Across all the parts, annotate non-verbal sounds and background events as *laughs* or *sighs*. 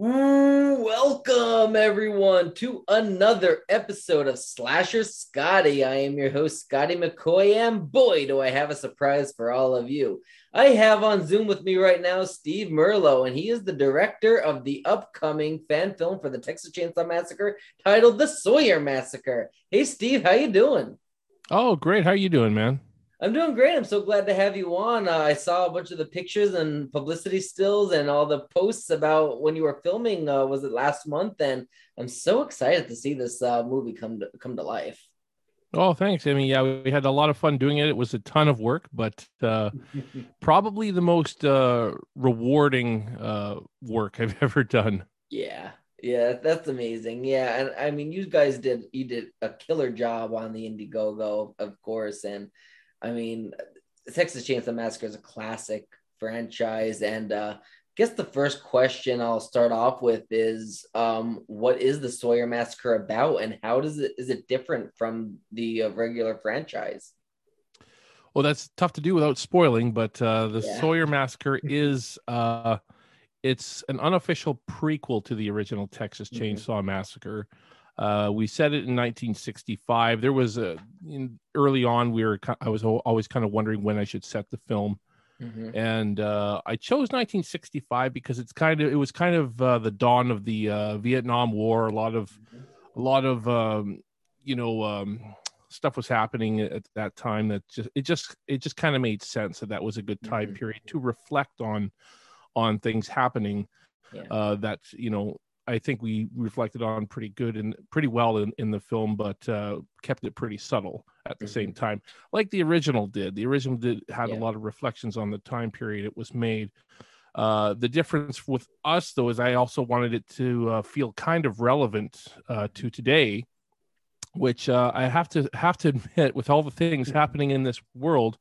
Welcome everyone to another episode of Slasher Scotty. I am your host, Scotty McCoy, and boy, do I have a surprise for all of you. I have on Zoom with me right now Steve Merlo, and he is the director of the upcoming fan film for the Texas Chainsaw Massacre titled The Sawyer Massacre. Hey, Steve, how you doing? Oh, great. How you doing, man? I'm doing great. I'm so glad to have you on. Uh, I saw a bunch of the pictures and publicity stills and all the posts about when you were filming. Uh, was it last month? And I'm so excited to see this uh, movie come to come to life. Oh, thanks. I mean, yeah, we had a lot of fun doing it. It was a ton of work, but uh, *laughs* probably the most uh, rewarding uh, work I've *laughs* ever done. Yeah, yeah, that's amazing. Yeah, and I mean, you guys did you did a killer job on the Indiegogo, of course, and I mean, Texas Chainsaw Massacre is a classic franchise, and uh, I guess the first question I'll start off with is, um, what is the Sawyer Massacre about, and how does it is it different from the uh, regular franchise? Well, that's tough to do without spoiling, but uh, the Yeah. Sawyer Massacre is uh, it's an unofficial prequel to the original Texas Mhm. Chainsaw Massacre. Uh, we said it in 1965. There was a in, early on. We were I was always kind of wondering when I should set the film, Mhm. and uh, I chose 1965 because it's kind of it was kind of uh, the dawn of the uh, Vietnam War. A lot of a lot of um, you know um, stuff was happening at that time that just it just it just kind of made sense that that was a good time Mhm. period to reflect on on things happening Yeah. uh, that you know I think we reflected on pretty good and pretty well in, in the film, but uh, kept it pretty subtle at the same time, like the original did. The original did had Yeah. a lot of reflections on the time period it was made. Uh, the difference with us, though, is I also wanted it to uh, feel kind of relevant uh, to today, which uh, I have to have to *laughs* admit, with all the things happening in this world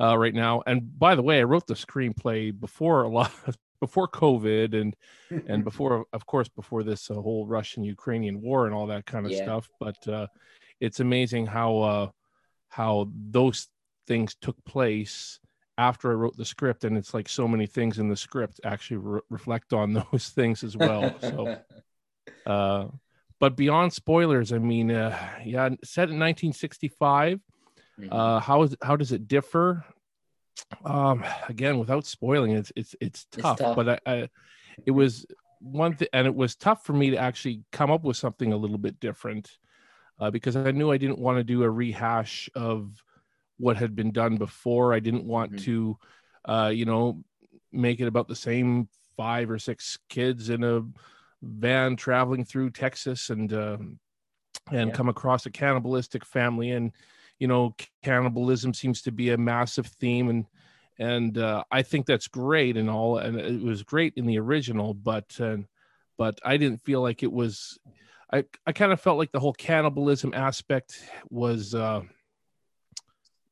uh, right now. And by the way, I wrote the screenplay before a lot before COVID and and before of course before this uh, whole russian ukrainian war and all that kind of Yeah. stuff but uh it's amazing how uh how those things took place after i wrote the script and it's like so many things in the script actually re- reflect on *laughs* those things as well so *laughs* uh but beyond spoilers i mean uh yeah set in 1965 Mhm. uh how is how does it differ um again without spoiling it's it's it's tough, tough. but I, I it was one thing and it was tough for me to actually come up with something a little bit different uh, because i knew i didn't want to do a rehash of what had been done before i didn't want Mhm. to uh you know make it about the same five or six kids in a van traveling through texas and uh, and Yeah. come across a cannibalistic family and you know cannibalism seems to be a massive theme and and uh, i think that's great and all and it was great in the original but uh, but i didn't feel like it was i i kind of felt like the whole cannibalism aspect was uh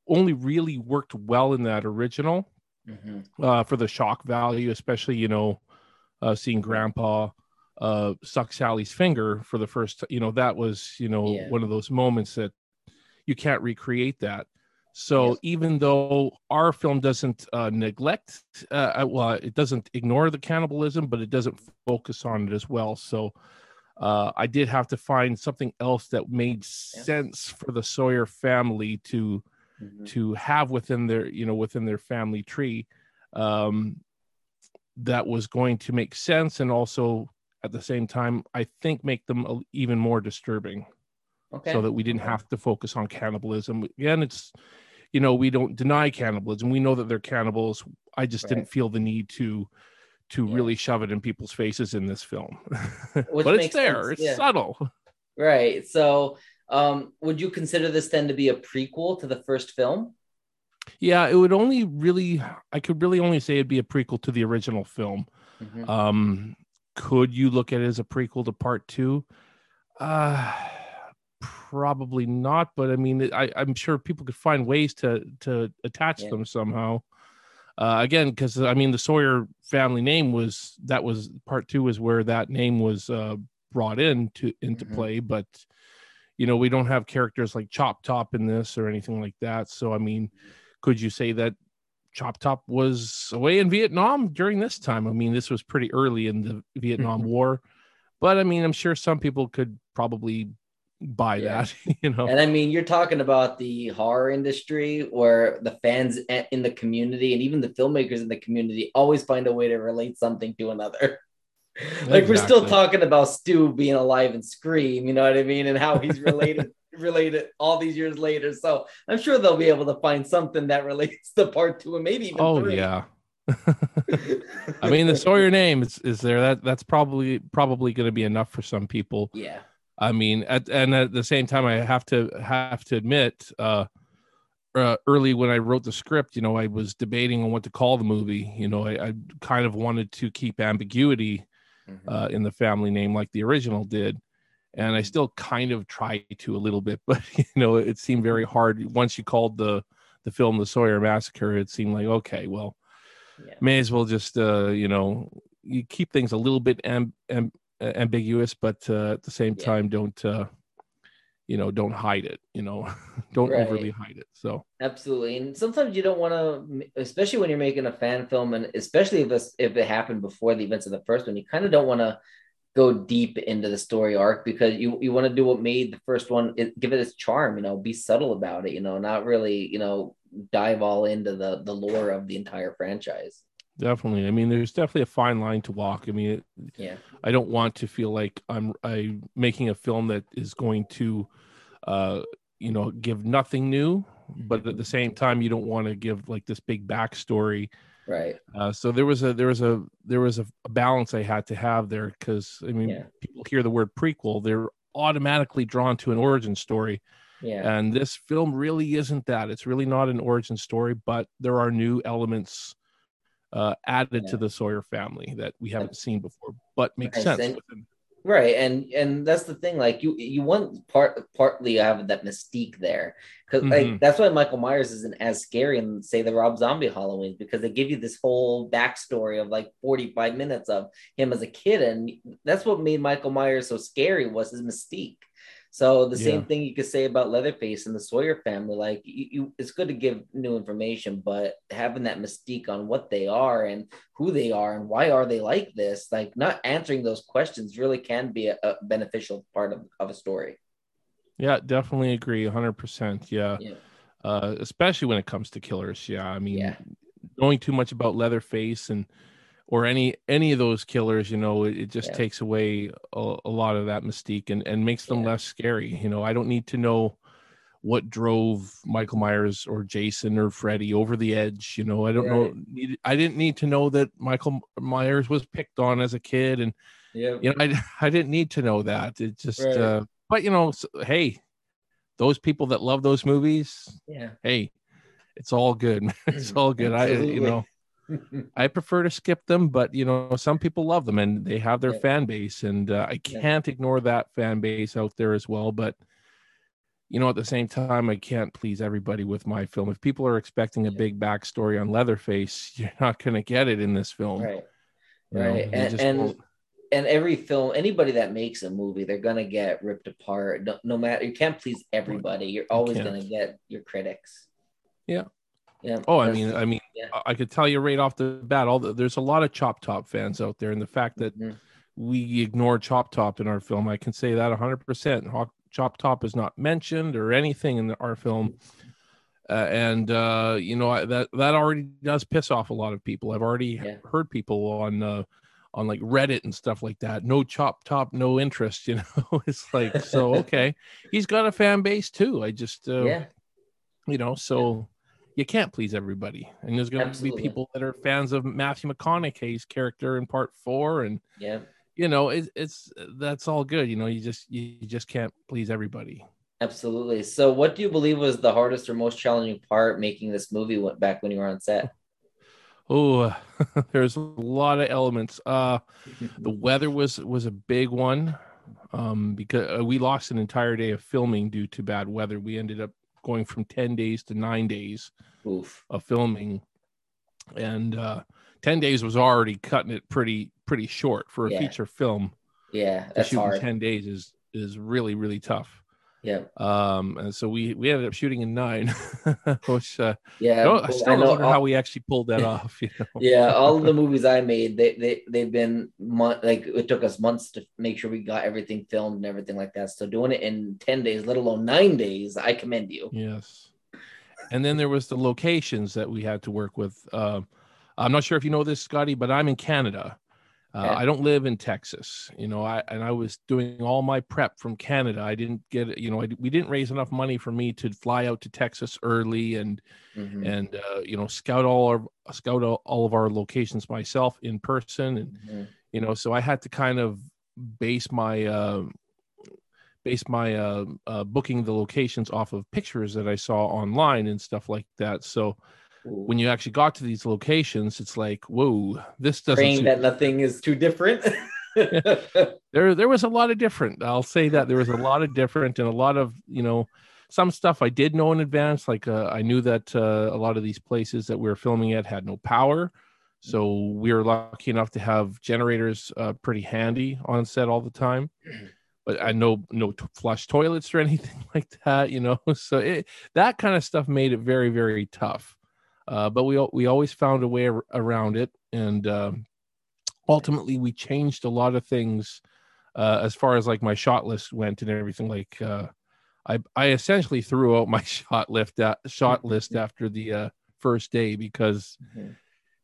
only really worked well in that original Mhm. uh, for the shock value, especially you know, uh, seeing Grandpa uh, suck Sally's finger for the first. You know, that was you know Yeah. one of those moments that you can't recreate that. So Yes. even though our film doesn't uh, neglect, uh, uh, well, it doesn't ignore the cannibalism, but it doesn't focus on it as well. So uh, I did have to find something else that made sense for the Sawyer family to Mhm. to have within their you know within their family tree um that was going to make sense and also at the same time i think make them even more disturbing Okay. so that we didn't have to focus on cannibalism again it's you know we don't deny cannibalism we know that they're cannibals i just Right. didn't feel the need to to Yeah. really shove it in people's faces in this film *laughs* but it's there sense, it's yeah. subtle Right. So, um, would you consider this then to be a prequel to the first film? yeah it would only really i could really only say it'd be a prequel to the original film Mhm. Um, could you look at it as a prequel to part two? Uh, probably not. But I mean, I, I'm sure people could find ways to to attach Yeah. them somehow. Uh, again, because I mean, the Sawyer family name was that was part two is where that name was uh, brought in to into Mhm. play, but you know, we don't have characters like Chop Top in this or anything like that. So I mean, could you say that Chop Top was away in Vietnam during this time. I mean, this was pretty early in the Vietnam Mm-hmm. War, but I mean, I'm sure some people could probably buy Yeah. that. *laughs* You know, And I mean, you're talking about the horror industry where the fans in the community and even the filmmakers in the community always find a way to relate something to another. *laughs* like we're still talking about Stu being alive and Scream, you know what I mean, and how he's related *laughs* related all these years later. So I'm sure they'll be able to find something that relates to part two and maybe even oh three. yeah. I mean, the Sawyer name is, is there. That that's probably probably going to be enough for some people. yeah, I mean, at, and at the same time, I have to have to admit, uh, uh, early when I wrote the script, you know, I was debating on what to call the movie. You know, I, I kind of wanted to keep ambiguity Mhm. uh, in the family name like the original did, and I still kind of try to a little bit, *laughs* but you know, it seemed very hard once you called the the film the Sawyer Massacre. It seemed like okay, well, yeah. may as well just uh, you know you keep things a little bit amb- amb- ambiguous but uh, at the same Yeah. time don't uh, you know don't hide it you know *laughs* don't Right. overly hide it so Absolutely, and sometimes you don't want to, especially when you're making a fan film, and especially if it's, if it happened before the events of the first one, you kind of don't want to go deep into the story arc because you you want to do what made the first one, it, give it its charm, you know, be subtle about it, you know, not really, you know, dive all into the the lore of the entire franchise. Definitely. I mean there's definitely a fine line to walk. I mean it, Yeah, i don't want to feel like i'm i making a film that is going to uh you know give nothing new but at the same time you don't want to give like this big backstory. Right. Uh, so there was a there was a there was a, balance I had to have there because I mean Yeah. people hear the word prequel they're automatically drawn to an origin story. Yeah, and this film really isn't that. It's really not an origin story but there are new elements uh, added to the Sawyer family that we haven't seen before but makes Right, sense and- right and and that's the thing like you you want part partly have that mystique there because like Mhm. that's why michael myers isn't as scary in say the rob zombie halloween because they give you this whole backstory of like 45 minutes of him as a kid and that's what made michael myers so scary was his mystique so the same thing you could say about leatherface and the sawyer family like you, you it's good to give new information but having that mystique on what they are and who they are and why are they like this like not answering those questions really can be a, a beneficial part of, of a story yeah definitely agree 100% yeah, Yeah. Uh, especially when it comes to killers yeah I mean Yeah. knowing too much about Leatherface and or any any of those killers, you know, it, it just Yeah. takes away a, a lot of that mystique and and makes them Yeah. less scary. You know, I don't need to know what drove Michael Myers or Jason or Freddy over the edge. You know, I don't know. Need, I didn't need to know that Michael Myers was picked on as a kid, and yeah you know, I *laughs* I didn't need to know that. It just, Right. uh, but you know, s hey, those people that love those movies, yeah hey, it's all good. *laughs* it's all good. I, you know, I prefer to skip them, but you know, some people love them and they have their Yeah. fan base, and uh, I can't ignore that fan base out there as well. But you know, at the same time, I can't please everybody with my film. If people are expecting a Yeah. big backstory on Leatherface, *laughs* you're not going to get it in this film. right You know, right you and, and and every film anybody that makes a movie they're gonna get ripped apart no, no matter you can't please everybody you're always can't. gonna get your critics Yeah. Yeah Oh, I mean, I mean, yeah. I- could tell you right off the bat. All the, there's a lot of Chop Top fans out there, and the fact that Mhm. we ignore Chop Top in our film, I can say that 100. percent Chop Top is not mentioned or anything in our film, uh, and uh, you know I, that that already does piss off a lot of people. I've already Yeah. heard people on uh, on like Reddit and stuff like that. No Chop Top, no interest. *laughs* You know, it's like so *laughs* okay. He's got a fan base too. I just uh, yeah you know so you can't please everybody. And there's going to be people that are fans of matthew mcconaughey's character in part four and yeah you know it, it's that's all good you know you just you, you just can't please everybody. Absolutely. So, what do you believe was the hardest or most challenging part making this movie went back when you were on set? *laughs* oh *laughs* there's a lot of elements. Uh the *laughs* weather was was a big one um because uh, we lost an entire day of filming due to bad weather. We ended up going from 10 days to 9 days Oof. of filming and uh 10 days was already cutting it pretty pretty short for a Yeah. feature film Yeah, to that's shoot in hard. 10 days is is really really tough Yeah. Um, and so we we ended up shooting in nine, *laughs* which uh, Yeah. no, I still know wonder all- how we actually pulled that *laughs* off. You know? yeah, all of the *laughs* movies I made, they they they've been month like it took us months to make sure we got everything filmed and everything like that. So doing it in ten days, let alone nine days, I commend you. Yes. And then there was the locations that we had to work with. Um, I'm not sure if you know this, Scotty, but I'm in Canada. Uh, Okay. I don't live in Texas, you know. I and I was doing all my prep from Canada. I didn't get, you know, I, we didn't raise enough money for me to fly out to Texas early and Mhm, and uh, you know scout all our scout all, of our locations myself in person and mhm. you know so i had to kind of base my uh, base my uh, uh, booking the locations off of pictures that i saw online and stuff like that so. When you actually got to these locations it's like whoa this doesn't praying seem- that nothing is too different. *laughs* there there was a lot of different. I'll say that there was a lot of different and a lot of you know some stuff i did know in advance like uh, i knew that uh, a lot of these places that we were filming at had no power. So we were lucky enough to have generators uh, pretty handy on set all the time. *clears throat* But i know no t- flush toilets or *laughs* anything like that you know? *laughs* So it, that kind of stuff made it very very tough uh, but we we always found a way ar- around it and um, ultimately we changed a lot of things uh, as far as like my shot list went and everything like uh, I, I essentially threw out my *laughs* shot list at, shot list after the uh, first day because Mhm.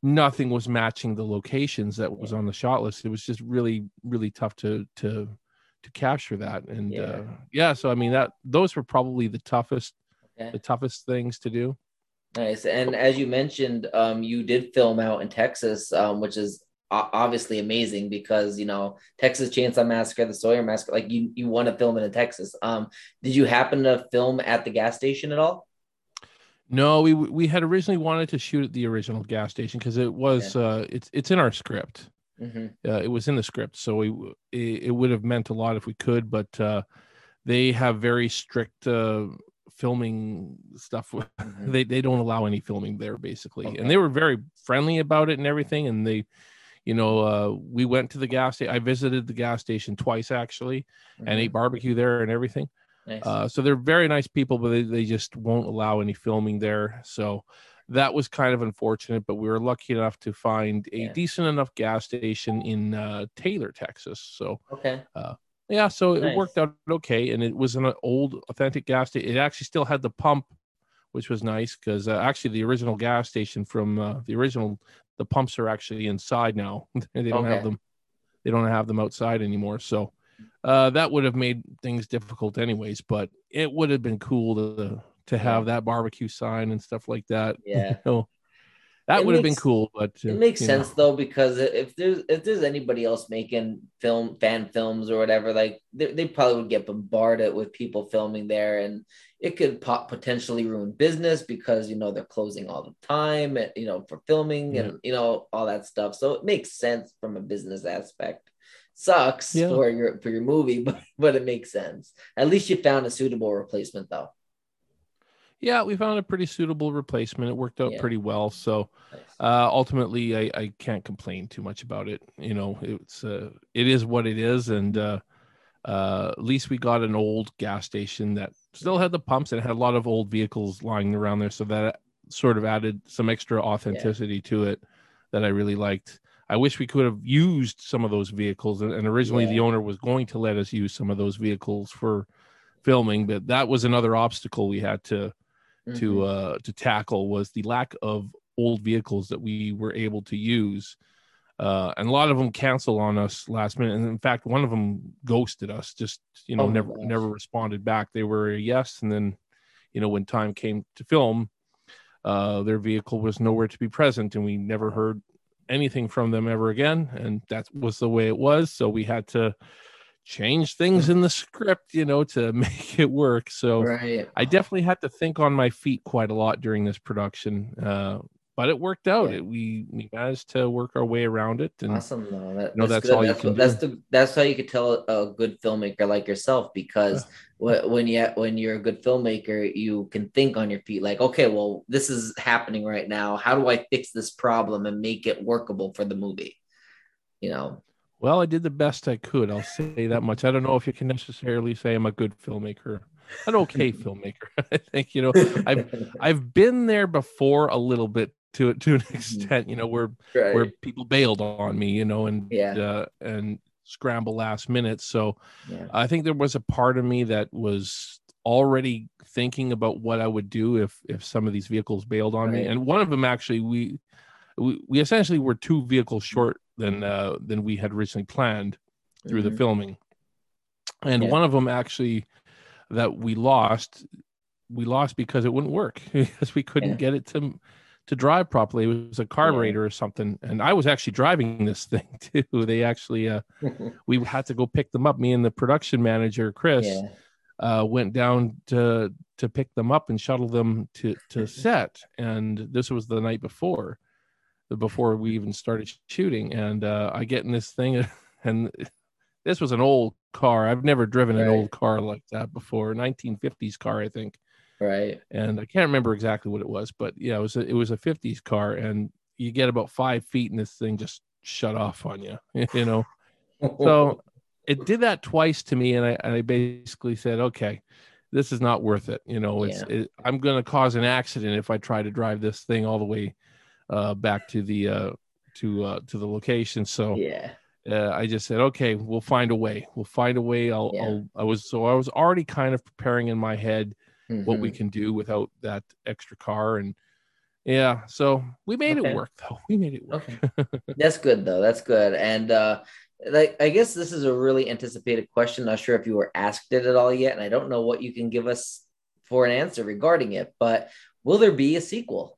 nothing was matching the locations that was on the shot list. It was just really really tough to to to capture that and Yeah. uh, yeah. So I mean that those were probably the toughest Okay. the toughest things to do. Nice. And as you mentioned, um, you did film out in Texas, um, which is obviously amazing because you know Texas Chainsaw Massacre, the Sawyer Massacre, like you you want to film it in Texas. Um, did you happen to film at the gas station at all? No, we we had originally wanted to shoot at the original gas station because it was uh it's it's in our script. Mm-hmm. uh, it was in the script so we it, it would have meant a lot if we could but uh they have very strict uh filming stuff Mhm. they they don't allow any filming there basically Okay. and they were very friendly about it and everything and they you know uh we went to the gas station i visited the gas station twice actually and ate barbecue there and everything Mm-hmm. Nice. uh, so they're very nice people, but they, they just won't allow any filming there. So that was kind of unfortunate, but we were lucky enough to find a Yeah. decent enough gas station in uh, Taylor, Texas. So okay. Yeah, so it worked out okay. And it was an old, authentic gas station. It actually still had the pump, which was nice because uh, actually the original gas station from uh, the original, the pumps are actually inside now. *laughs* they don't Okay. have them. They don't have them outside anymore. So uh, that would have made things difficult anyways. But it would have been cool to to have that barbecue sign and stuff like that. *laughs* Yeah. You know, that It would have been cool. But uh, It makes you know. sense though because if there's if there's anybody else making film fan films or whatever, like they, they probably would get bombarded with people filming there, and it could pot- potentially ruin business because you know they're closing all the time, and, you know, for filming and you know all that stuff. So it makes sense from a business aspect. Sucks Yeah. for your for your movie, *laughs* but but it makes sense. At least you found a suitable replacement though. Yeah, we found a pretty suitable replacement. It worked out Yeah. pretty well. So Nice. uh ultimately I, I can't complain too much about it you know it's uh it is what it is and uh uh at least we got an old gas station that still had the pumps and had a lot of old vehicles lying around there so that sort of added some extra authenticity to it that i really liked i wish we could have used some of those vehicles and, and originally the owner was going to let us use some of those vehicles for filming but that was another obstacle we had to to Mhm. uh to tackle was the lack of old vehicles that we were able to use. Uh and a lot of them canceled on us last minute. And in fact one of them ghosted us just you know Oh never gosh. never responded back. They were a yes. And then you know when time came to film uh their vehicle was nowhere to be present and we never heard anything from them ever again. And that was the way it was. So we had to change things in the script you know to *laughs* make it work so right. I definitely had to think on my feet quite a lot during this production, uh, but it worked out. Yeah. It, we we managed to work our way around it, and Awesome, though. That, No, that's, that's good. all you that's can what- do. That's the that's how you could tell a good filmmaker like yourself because wh- when you when you're a good filmmaker, you can think on your feet. Like, okay, well, this is happening right now. How do I fix this problem and make it workable for the movie? You know, well, I did the best I could. I'll say that much. I don't know if you can necessarily say I'm a good filmmaker. an okay *laughs* filmmaker. *laughs* I think you know I've I've been there before a little bit to to an Mm-hmm. extent. You know where right. where people bailed on me. You know and Yeah. uh, and scramble last minute. So yeah. I think there was a part of me that was already thinking about what I would do if if some of these vehicles bailed on me. And one of them actually we we, we essentially were two vehicles short than uh, than we had originally planned through the Mhm. filming. And Yeah. one of them actually that we lost, we lost because it wouldn't work *laughs* because we couldn't Yeah. get it to to drive properly. It was a carburetor or something. And I was actually driving *laughs* this thing too. They actually uh *laughs* we had to go pick them up. Me and the production manager, Chris, yeah. uh, went down to to pick them up and shuttle them to to set. And this was the night before, before we even started shooting. And uh, I get in this thing, *laughs* and this was an old car. I've never driven an old car like that before. 1950s car, I think. Right. And I can't remember exactly what it was, but yeah, it was a, it was a 50s car. And you get about five feet, and this thing just shut off on you. *laughs* You know so *laughs* it did that twice to me and I, and I basically said okay this is not worth it you know it's it, i'm going to cause an accident if i try to drive this thing all the way uh, back to the uh, to uh, to the location so yeah. uh, i just said okay we'll find a way we'll find a way I'll, Yeah. I'll i was so i was already kind of preparing in my head what we Mhm. can do without that extra car and yeah so we made Okay. it work though we made it work Okay. That's good though. That's good. And uh like I guess this is a really anticipated question. Not sure if you were asked it at all yet, and I don't know what you can give us for an answer regarding it, but will there be a sequel?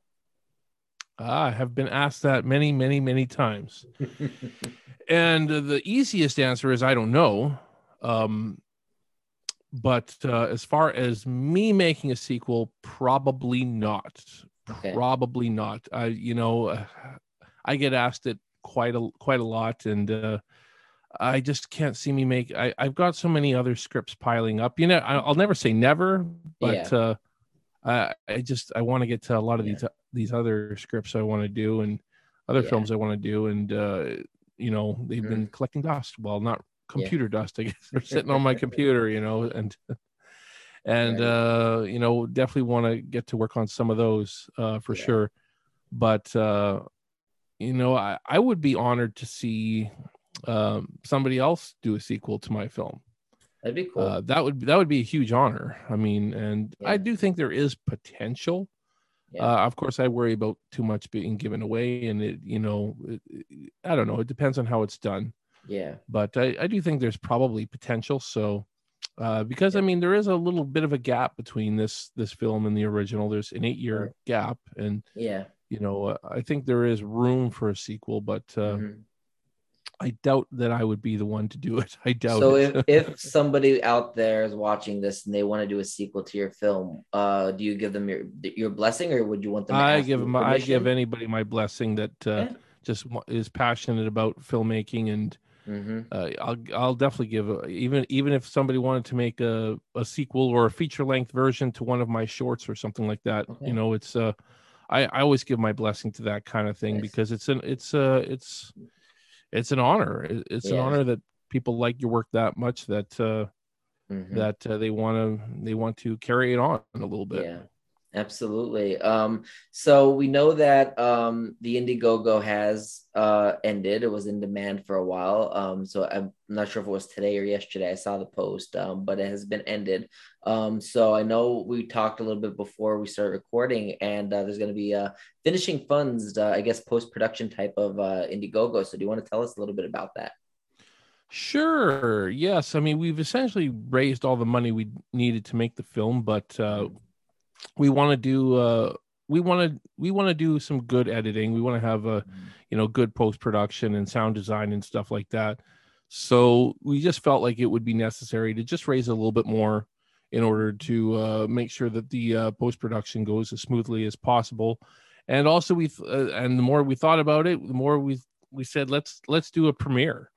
Ah, I have been asked that many, many, many times. *laughs* and uh, the easiest answer is I don't know. Um, but uh, as far as me making a sequel, probably not. Okay. Probably not. I, you know, uh, *sighs* I get asked it quite a quite a lot, and uh, I just can't see me make. I, I've got so many other scripts piling up. You know, I, I'll never say never, but Yeah. uh, I, I just I want to get to a lot of Yeah. these these other scripts I want to do and other Yeah. films I want to do, and uh, you know they've been Mm-hmm. collecting dust. Well, not computer dust. I guess *laughs* they're sitting on my *laughs* computer, you know, and *laughs* and Right. uh, you know definitely want to get to work on some of those uh, for Yeah. sure. But uh, you know, I, I would be honored to see um, somebody else do a sequel to my film. That'd be cool. Uh, that would that would be a huge honor. I mean, and I do think there is potential. Yeah. Uh, of course, I worry about too much being given away, and it, you know, it, it- I don't know. It depends on how it's done, yeah. but I, I do think there's probably potential. So, uh, because I mean, there is a little bit of a gap between this this film and the original. There's an eight year Right. gap, and Yeah. you know, uh, I think there is room for a sequel, but uh, Mhm. I doubt that I would be the one to do it. *laughs* I doubt So it. if, *laughs* if somebody out there is watching this and they want to do a sequel to your film, uh, do you give them your your blessing or would you want them to I give them. I give anybody my blessing that uh, Yeah. just is passionate about filmmaking, and Mhm. uh, I'll I'll definitely give a, even even if somebody wanted to make a, a sequel or a feature length version to one of my shorts or something like that. Okay. You know, it's uh, I I always give my blessing to that kind of thing Nice. because it's an it's uh it's it's an honor. It- It's an honor that people like your work that much that uh, Mhm. that uh, they want to they want to carry it on a little bit. Yeah, absolutely. Um, so we know that um, the Indiegogo has uh, ended. It was in demand for a while. Um, so I'm not sure if it was today or yesterday. I saw the post, um, but it has been ended. Um, so I know we talked a little bit before we started recording, and uh, there's going to be uh, finishing funds, uh, I guess, post production type of uh, Indiegogo. So do you want to tell us a little bit about that? Sure. Yes. I mean, we've essentially raised all the money we needed to make the film, but uh, we want to do uh, we want to we want to do some good editing. We want to have a you know good post production and sound design and stuff like that. So we just felt like it would be necessary to just raise a little bit more in order to uh, make sure that the uh, post production goes as smoothly as possible. And also, we uh, and the more we thought about it, the more we we said let's let's do a premiere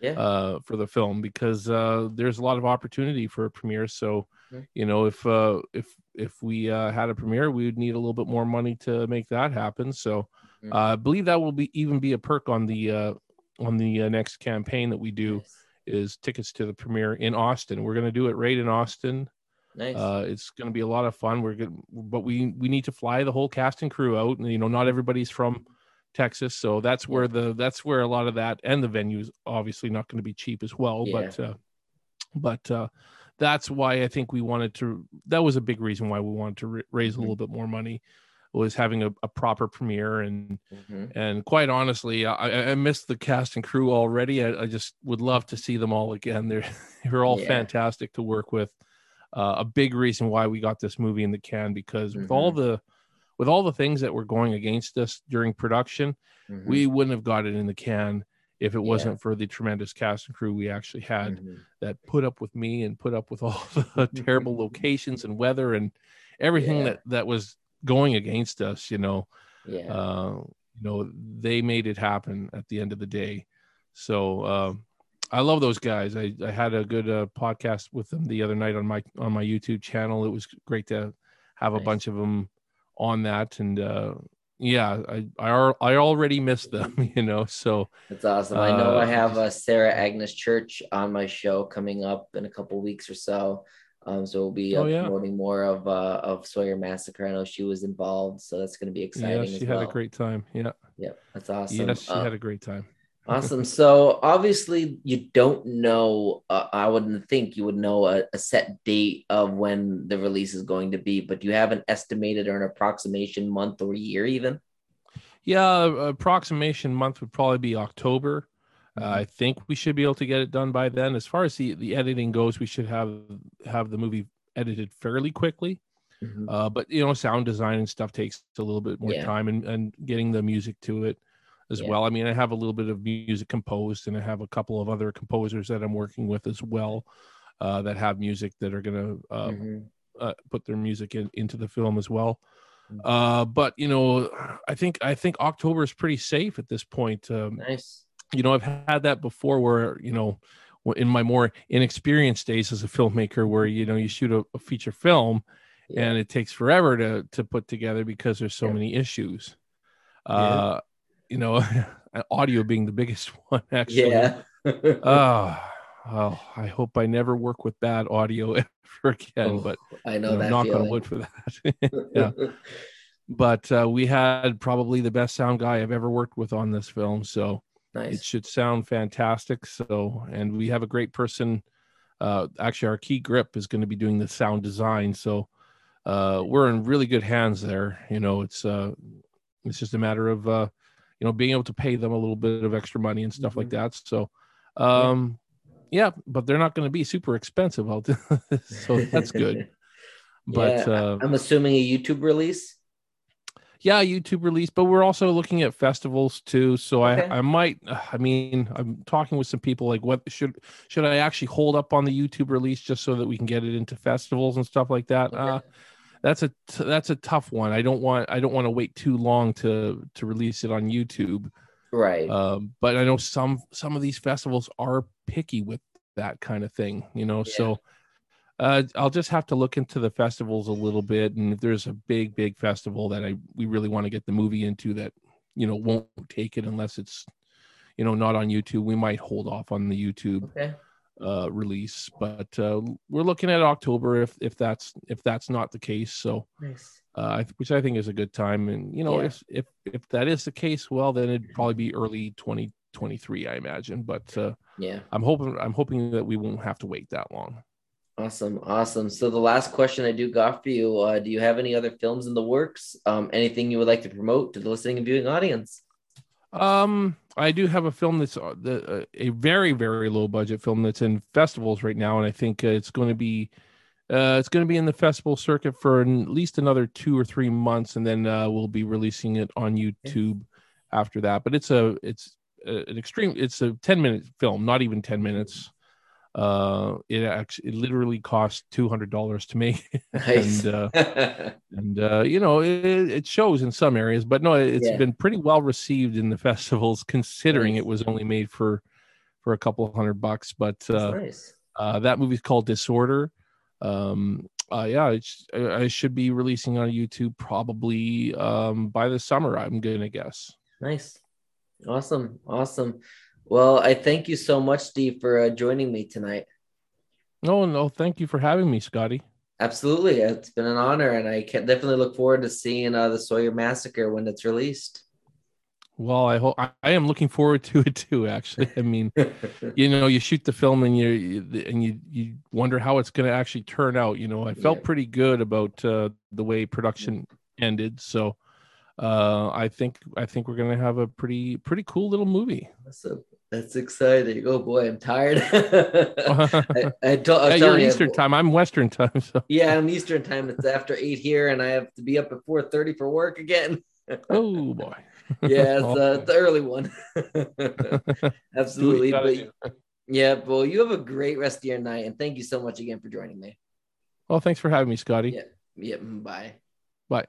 Yeah. uh, for the film because uh, there's a lot of opportunity for a premiere. So, you know, if uh, if if we uh, had a premiere, we would need a little bit more money to make that happen. So, uh, I believe that will be even be a perk on the uh, on the uh, next campaign that we do Nice. is tickets to the premiere in Austin. We're going to do it right in Austin. Nice. Uh, it's going to be a lot of fun. We're good, but we we need to fly the whole cast and crew out, and you know, not everybody's from Texas, so that's where the that's where a lot of that and the venues obviously not going to be cheap as well. Yeah. But uh, but uh, that's why I think we wanted to. That was a big reason why we wanted to ra- raise a Mhm. little bit more money. Was having a, a proper premiere and Mhm. and quite honestly, I, I- missed the cast and crew already. I, I just would love to see them all again. *laughs* They're they're all Yeah. fantastic to work with. Uh, a big reason why we got this movie in the can because with all the with all the things that were going against us during production, Mhm. we wouldn't have got it in the can if it Yeah. wasn't for the tremendous cast and crew we actually had Mhm. that put up with me and put up with all *laughs* the *laughs* terrible locations and weather and everything Yeah. that that was going against us. You know yeah. uh, you know they made it happen at the end of the day so um, i love those guys i, I had a good uh, podcast with them the other night on my on my youtube channel it was great to have a Nice. bunch of them on that and uh, yeah I, I i already missed them *laughs* you know so That's awesome. I know I Uh, have uh, Sarah Agnes Church on my show coming up in a couple weeks or so. Um, so we'll be uh, Oh, yeah. promoting more of uh, of Sawyer Massacre. I know she was involved, so that's going to be exciting. yeah she had well. a great time yeah Yeah, that's awesome. yes she Uh, had a great time awesome. So obviously, you don't know. Uh, I wouldn't think you would know a, a set date of when the release is going to be, but do you have an estimated or an approximation month or year even? yeah approximation month would probably be october Uh, Mm-hmm. I think we should be able to get it done by then. As far as the, the editing goes, we should have have the movie edited fairly quickly. Mhm. Uh, but you know, sound design and stuff takes a little bit more Yeah. time, and, and getting the music to it as Yeah. well. I mean, I have a little bit of music composed, and I have a couple of other composers that I'm working with as well uh, that have music that are going to uh, Mhm. uh, put their music in, into the film as well. Mhm. Uh, but you know, I think I think October is pretty safe at this point. Um, Nice. you know i've had that before where you know in my more inexperienced days as a filmmaker where you know you shoot a, a feature film Yeah. and it takes forever to to put together because there's so Yeah. many issues Yeah. uh you know *laughs* audio being the biggest *laughs* one actually yeah. oh, oh i hope i never work with bad audio *laughs* ever again Oh, but I you know know, that knock feeling. on wood for that yeah but uh, we had probably the best sound guy i've ever worked with on this film so it should sound fantastic. So, and we have a great person. Uh, actually, our key grip is going to be doing the sound design. So, uh, we're in really good hands there. You know, it's uh, it's just a matter of uh, you know being able to pay them a little bit of extra money and stuff like Mhm. that. So, um, yeah, but they're not going to be super expensive. I'll *laughs* so that's good. *laughs* But Yeah, uh, I'm assuming a YouTube release. yeah youtube release but we're also looking at festivals too so Okay. i i might *sighs* i mean i'm talking with some people like what should should i actually hold up on the youtube release just so that we can get it into festivals and stuff like that uh that's a t- that's a tough one i don't want i don't want to wait too long to to release it on youtube right. um but i know some some of these festivals are picky with that kind of thing you know Yeah. so uh, I'll just have to look into the festivals a little bit, and if there's a big, big festival that I we really want to get the movie into that you know won't take it unless it's you know not on YouTube, we might hold off on the YouTube okay. Uh, release. But uh, we're looking at October if if that's if that's not the case. So Nice. uh, which I think is a good time, and you know Yeah. if if if that is the case, well then it'd probably be early 2023, I imagine. But uh, Yeah. I'm hoping I'm hoping that we won't have to wait that long. Awesome. Awesome. So the last question I do got for you: uh, Do you have any other films in the works? Um, anything you would like to promote to the listening and viewing audience? Um, I do have a film that's uh, the, uh, a very very low budget film that's in festivals right now, and I think uh, it's going to be uh, it's going to be in the festival circuit for an, at least another two or three months, and then uh, we'll be releasing it on YouTube after that. But it's a it's a, an extreme. It's a ten minute film, not even ten minutes. Uh, it actually it literally cost two hundred dollars to make, *laughs* Nice. and uh, *laughs* and uh, you know it, it shows in some areas but no it's Yeah. been pretty well received in the *laughs* festivals considering Nice. it was only made for for a couple of hundred bucks but uh, nice. uh that movie's called disorder um uh yeah I should be releasing on youtube probably um by the summer i'm gonna guess Nice. Awesome. Awesome. Well, I thank you so much, Steve, for uh, joining me tonight. no no thank you for having me scotty Absolutely, it's been an honor, and I can definitely look forward to seeing uh, the Sawyer Massacre when it's released. Well, I hope I, I am looking forward to it too. Actually, I mean, *laughs* you know, you shoot the film and you, you and you you wonder how it's going to actually turn out. You know, I felt Yeah. pretty good about uh, the way production ended, so uh, I think I think we're going to have a pretty pretty cool little movie. so that's exciting. Oh boy, I'm tired. *laughs* I, *laughs* I told, I Yeah, you're Eastern time. I'm Western time. So, *laughs* Yeah, I'm Eastern time. It's after eight here, and I have to be up at four thirty for work again. oh boy. Yeah, it's, uh, the early one. Absolutely. But you gotta do. yeah, well, you have a great rest of your night, and thank you so much again for joining me. Well, thanks for having me, Scotty. Yeah. Yeah, bye. Bye.